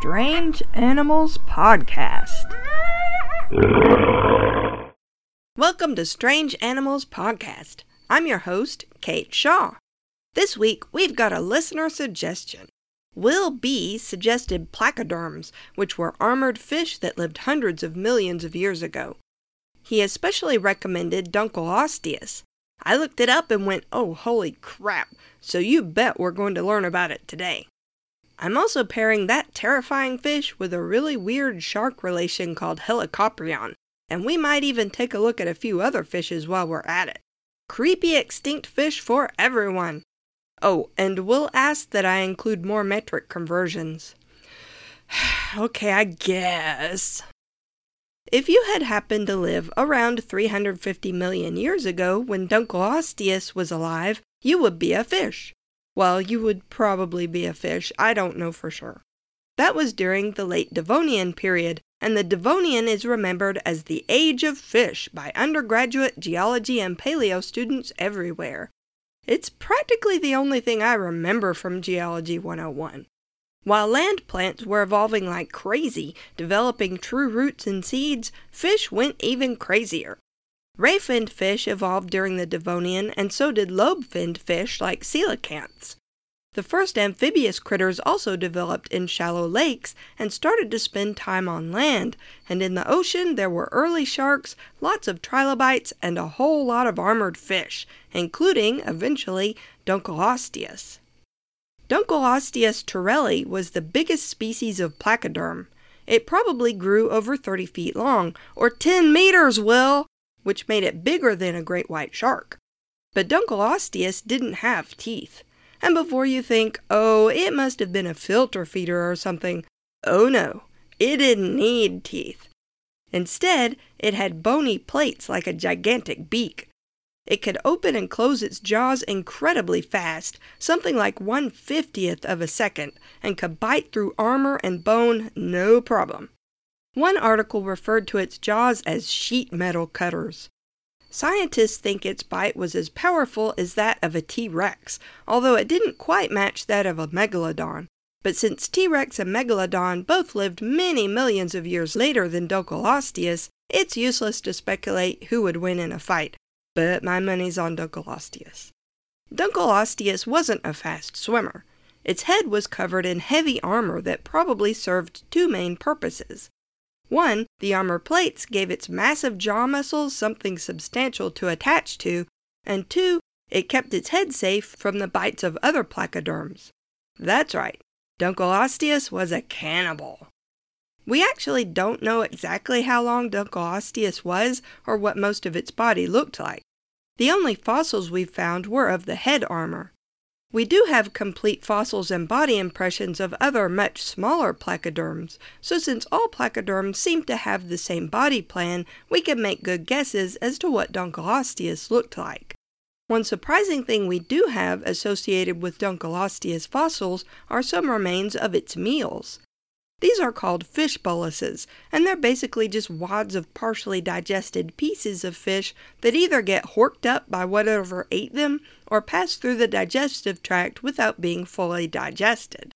Strange Animals Podcast. Welcome to Strange Animals Podcast. I'm your host, Kate Shaw. This week, we've got a listener suggestion. Will B suggested placoderms, which were armored fish that lived hundreds of millions of years ago. He especially recommended Dunkleosteus. I looked it up and went, oh, holy crap, so you bet we're going to learn about it today. I'm also pairing that terrifying fish with a really weird shark relation called Helicoprion, and we might even take a look at a few other fishes while we're at it. Creepy extinct fish for everyone! Oh, and we'll ask that I include more metric conversions. okay, I guess. If you had happened to live around 350 million years ago when Dunkleosteus was alive, you would be a fish. Well, you would probably be a fish, I don't know for sure. That was during the late Devonian period, and the Devonian is remembered as the age of fish by undergraduate geology and paleo students everywhere. It's practically the only thing I remember from Geology 101. While land plants were evolving like crazy, developing true roots and seeds, fish went even crazier. Ray-finned fish evolved during the Devonian, and so did lobe-finned fish like coelacanths. The first amphibious critters also developed in shallow lakes and started to spend time on land, and in the ocean there were early sharks, lots of trilobites, and a whole lot of armored fish, including, eventually, Dunkleosteus. Dunkleosteus terrelli was the biggest species of placoderm. It probably grew over 30 feet long, or 10 meters, Will! Which made it bigger than a great white shark. But Dunkleosteus didn't have teeth. And before you think, oh, it must have been a filter feeder or something, oh no, it didn't need teeth. Instead, it had bony plates like a gigantic beak. It could open and close its jaws incredibly fast, something like one fiftieth of a second, and could bite through armor and bone no problem. One article referred to its jaws as sheet metal cutters. Scientists think its bite was as powerful as that of a T Rex, although it didn't quite match that of a megalodon. But since T Rex and Megalodon both lived many millions of years later than Dunkleosteus, it's useless to speculate who would win in a fight. But my money's on Dunkleosteus. Dunkleosteus wasn't a fast swimmer. Its head was covered in heavy armor that probably served two main purposes. One, the armor plates gave its massive jaw muscles something substantial to attach to, and two, it kept its head safe from the bites of other placoderms. That's right, Dunkleosteus was a cannibal. We actually don't know exactly how long Dunkleosteus was or what most of its body looked like. The only fossils we've found were of the head armor. We do have complete fossils and body impressions of other much smaller placoderms, so since all placoderms seem to have the same body plan, we can make good guesses as to what Dunkleosteus looked like. One surprising thing we do have associated with Dunkleosteus fossils are some remains of its meals. These are called fish boluses, and they're basically just wads of partially digested pieces of fish that either get horked up by whatever ate them or pass through the digestive tract without being fully digested.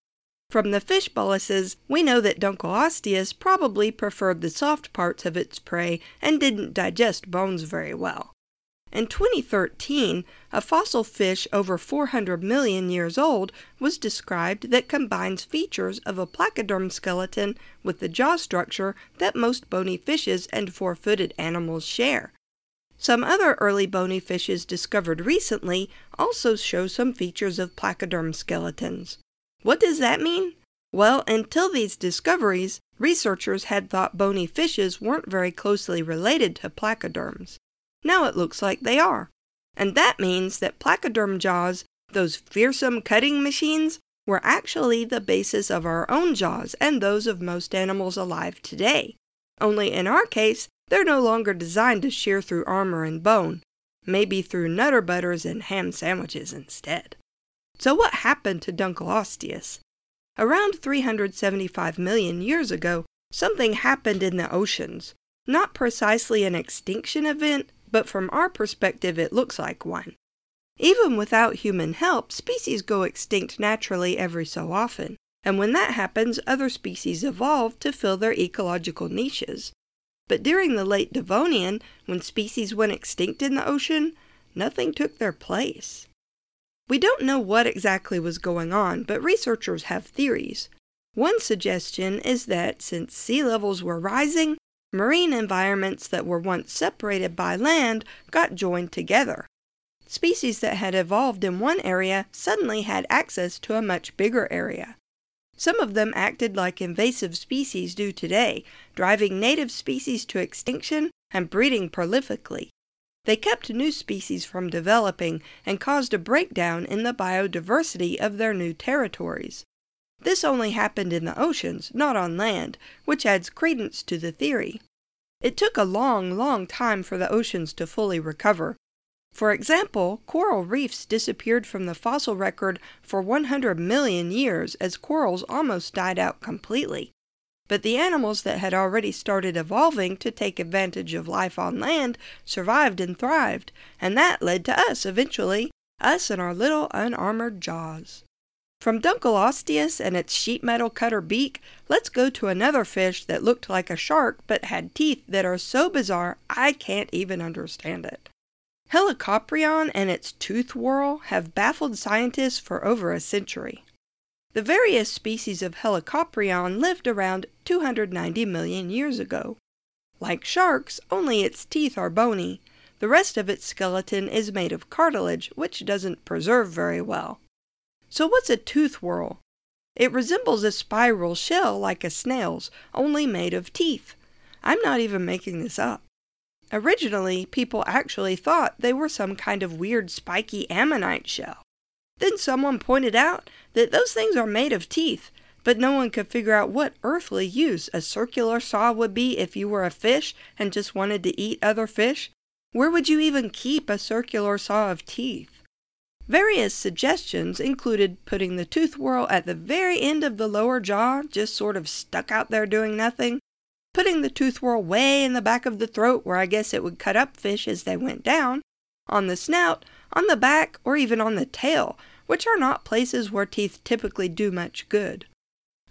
From the fish boluses, we know that Dunkleosteus probably preferred the soft parts of its prey and didn't digest bones very well. In 2013, a fossil fish over 400 million years old was described that combines features of a placoderm skeleton with the jaw structure that most bony fishes and four footed animals share. Some other early bony fishes discovered recently also show some features of placoderm skeletons. What does that mean? Well, until these discoveries, researchers had thought bony fishes weren't very closely related to placoderms. Now it looks like they are. And that means that placoderm jaws, those fearsome cutting machines, were actually the basis of our own jaws and those of most animals alive today. Only in our case, they're no longer designed to shear through armor and bone, maybe through nutter butters and ham sandwiches instead. So what happened to Dunkleosteus? Around 375 million years ago, something happened in the oceans. Not precisely an extinction event, but from our perspective it looks like one. Even without human help, species go extinct naturally every so often. And when that happens, other species evolve to fill their ecological niches. But during the late Devonian, when species went extinct in the ocean, nothing took their place. We don't know what exactly was going on, but researchers have theories. One suggestion is that since sea levels were rising, marine environments that were once separated by land got joined together. Species that had evolved in one area suddenly had access to a much bigger area. Some of them acted like invasive species do today, driving native species to extinction and breeding prolifically. They kept new species from developing and caused a breakdown in the biodiversity of their new territories. This only happened in the oceans, not on land, which adds credence to the theory. It took a long, long time for the oceans to fully recover. For example, coral reefs disappeared from the fossil record for 100 million years as corals almost died out completely. But the animals that had already started evolving to take advantage of life on land survived and thrived, and that led to us eventually, us and our little unarmored jaws. From Dunkleosteus and its sheet metal cutter beak, let's go to another fish that looked like a shark but had teeth that are so bizarre I can't even understand it. Helicoprion and its tooth whorl have baffled scientists for over a century. The various species of Helicoprion lived around 290 million years ago. Like sharks, only its teeth are bony. The rest of its skeleton is made of cartilage, which doesn't preserve very well. So, what's a tooth whorl? It resembles a spiral shell like a snail's, only made of teeth. I'm not even making this up. Originally, people actually thought they were some kind of weird spiky ammonite shell. Then someone pointed out that those things are made of teeth, but no one could figure out what earthly use a circular saw would be if you were a fish and just wanted to eat other fish. Where would you even keep a circular saw of teeth? Various suggestions included putting the tooth whorl at the very end of the lower jaw, just sort of stuck out there doing nothing, putting the tooth whorl way in the back of the throat where I guess it would cut up fish as they went down, on the snout, on the back, or even on the tail, which are not places where teeth typically do much good.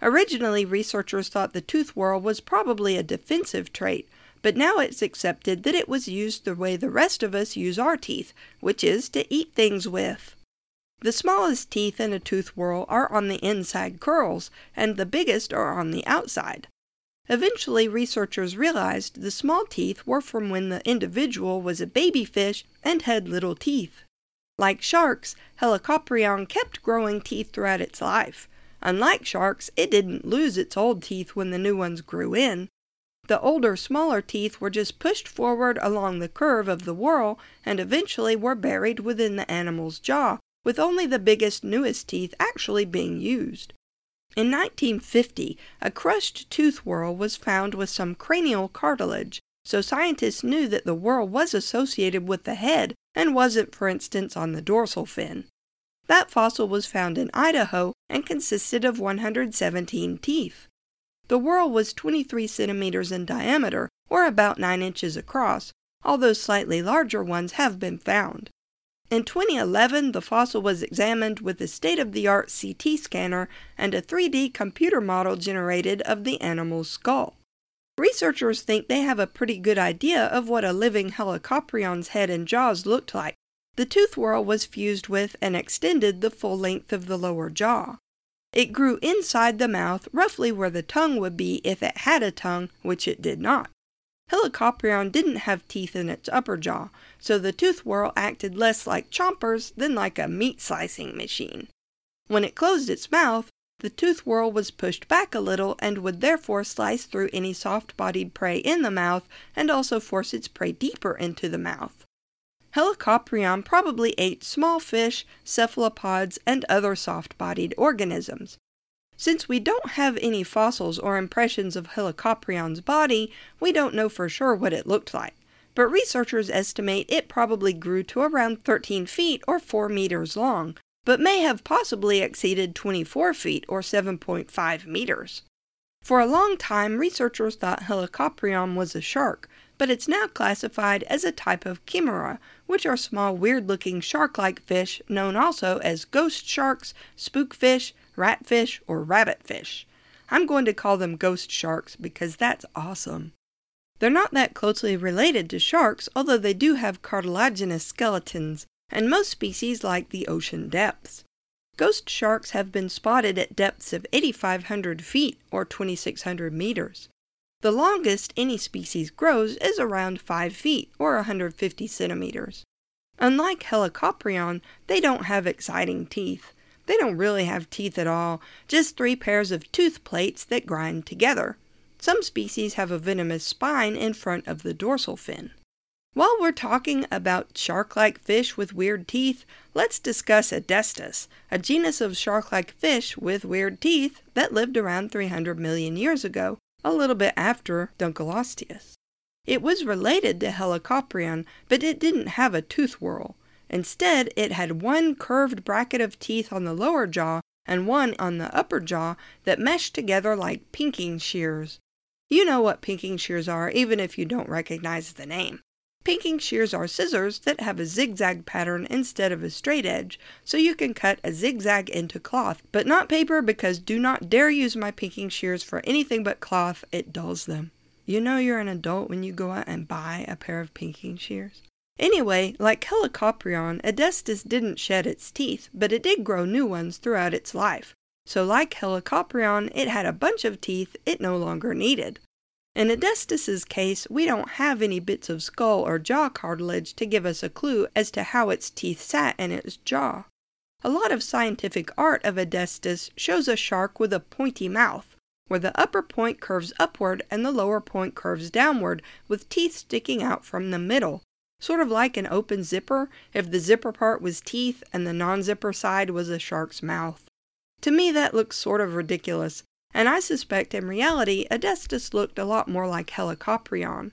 Originally, researchers thought the tooth whorl was probably a defensive trait, but now it's accepted that it was used the way the rest of us use our teeth, which is to eat things with. The smallest teeth in a tooth whorl are on the inside curls, and the biggest are on the outside. Eventually, researchers realized the small teeth were from when the individual was a baby fish and had little teeth. Like sharks, Helicoprion kept growing teeth throughout its life. Unlike sharks, it didn't lose its old teeth when the new ones grew in. The older, smaller teeth were just pushed forward along the curve of the whorl and eventually were buried within the animal's jaw, with only the biggest, newest teeth actually being used. In 1950, a crushed tooth whorl was found with some cranial cartilage, so scientists knew that the whorl was associated with the head and wasn't, for instance, on the dorsal fin. That fossil was found in Idaho and consisted of 117 teeth. The whorl was 23 centimeters in diameter, or about 9 inches across, although slightly larger ones have been found. In 2011, the fossil was examined with a state of the art CT scanner and a 3D computer model generated of the animal's skull. Researchers think they have a pretty good idea of what a living helicoprion's head and jaws looked like. The tooth whorl was fused with and extended the full length of the lower jaw. It grew inside the mouth, roughly where the tongue would be if it had a tongue, which it did not. Helicoprion didn't have teeth in its upper jaw, so the tooth whorl acted less like chompers than like a meat slicing machine. When it closed its mouth, the tooth whorl was pushed back a little and would therefore slice through any soft bodied prey in the mouth and also force its prey deeper into the mouth. Helicoprion probably ate small fish, cephalopods, and other soft bodied organisms. Since we don't have any fossils or impressions of Helicoprion's body, we don't know for sure what it looked like. But researchers estimate it probably grew to around 13 feet or 4 meters long, but may have possibly exceeded 24 feet or 7.5 meters. For a long time, researchers thought Helicoprion was a shark, but it's now classified as a type of chimera, which are small, weird looking shark like fish known also as ghost sharks, spookfish, ratfish, or rabbitfish. I'm going to call them ghost sharks because that's awesome. They're not that closely related to sharks, although they do have cartilaginous skeletons, and most species like the ocean depths. Ghost sharks have been spotted at depths of 8,500 feet or 2,600 meters. The longest any species grows is around 5 feet or 150 centimeters. Unlike Helicoprion, they don't have exciting teeth. They don't really have teeth at all, just three pairs of tooth plates that grind together. Some species have a venomous spine in front of the dorsal fin. While we're talking about shark like fish with weird teeth, let's discuss Edestus, a genus of shark like fish with weird teeth that lived around 300 million years ago, a little bit after Dunkleosteus. It was related to Helicoprion, but it didn't have a tooth whorl. Instead, it had one curved bracket of teeth on the lower jaw and one on the upper jaw that meshed together like pinking shears. You know what pinking shears are, even if you don't recognize the name. Pinking shears are scissors that have a zigzag pattern instead of a straight edge, so you can cut a zigzag into cloth, but not paper because do not dare use my pinking shears for anything but cloth, it dulls them. You know you're an adult when you go out and buy a pair of pinking shears. Anyway, like Helicoprion, Edestus didn't shed its teeth, but it did grow new ones throughout its life. So like Helicoprion, it had a bunch of teeth it no longer needed. In Edestus's case, we don't have any bits of skull or jaw cartilage to give us a clue as to how its teeth sat in its jaw. A lot of scientific art of Edestus shows a shark with a pointy mouth, where the upper point curves upward and the lower point curves downward, with teeth sticking out from the middle, sort of like an open zipper if the zipper part was teeth and the non zipper side was a shark's mouth. To me, that looks sort of ridiculous, and I suspect in reality Edestus looked a lot more like Helicoprion.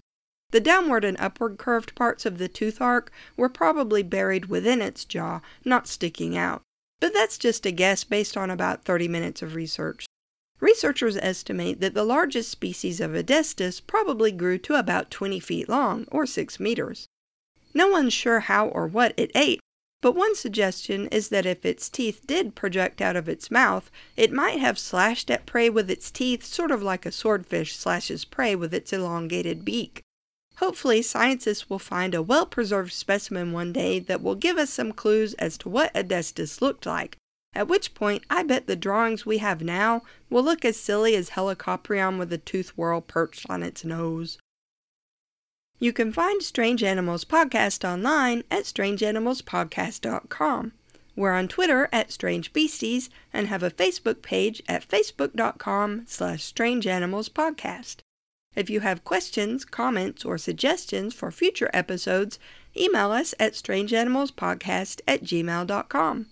The downward and upward curved parts of the tooth arc were probably buried within its jaw, not sticking out. But that's just a guess based on about 30 minutes of research. Researchers estimate that the largest species of Edestus probably grew to about 20 feet long, or 6 meters. No one's sure how or what it ate, but one suggestion is that if its teeth did project out of its mouth, it might have slashed at prey with its teeth, sort of like a swordfish slashes prey with its elongated beak. Hopefully, scientists will find a well preserved specimen one day that will give us some clues as to what Edestus looked like, at which point I bet the drawings we have now will look as silly as Helicoprion with a tooth whorl perched on its nose. You can find Strange Animals Podcast online at strangeanimalspodcast.com. We're on Twitter at Strange Beasties and have a Facebook page at facebook.com slash strangeanimalspodcast. If you have questions, comments, or suggestions for future episodes, email us at strangeanimalspodcast at gmail.com.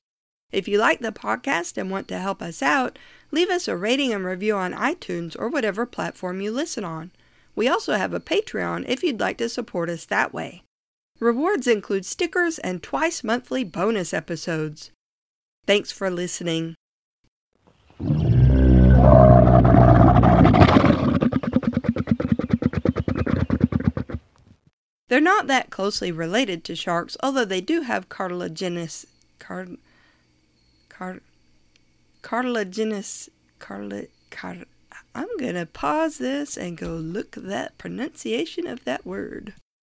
If you like the podcast and want to help us out, leave us a rating and review on iTunes or whatever platform you listen on. We also have a Patreon if you'd like to support us that way. Rewards include stickers and twice monthly bonus episodes. Thanks for listening. They're not that closely related to sharks, although they do have cartilaginous cart, cart, cartilaginous. Cart, I'm going to pause this and go look that pronunciation of that word.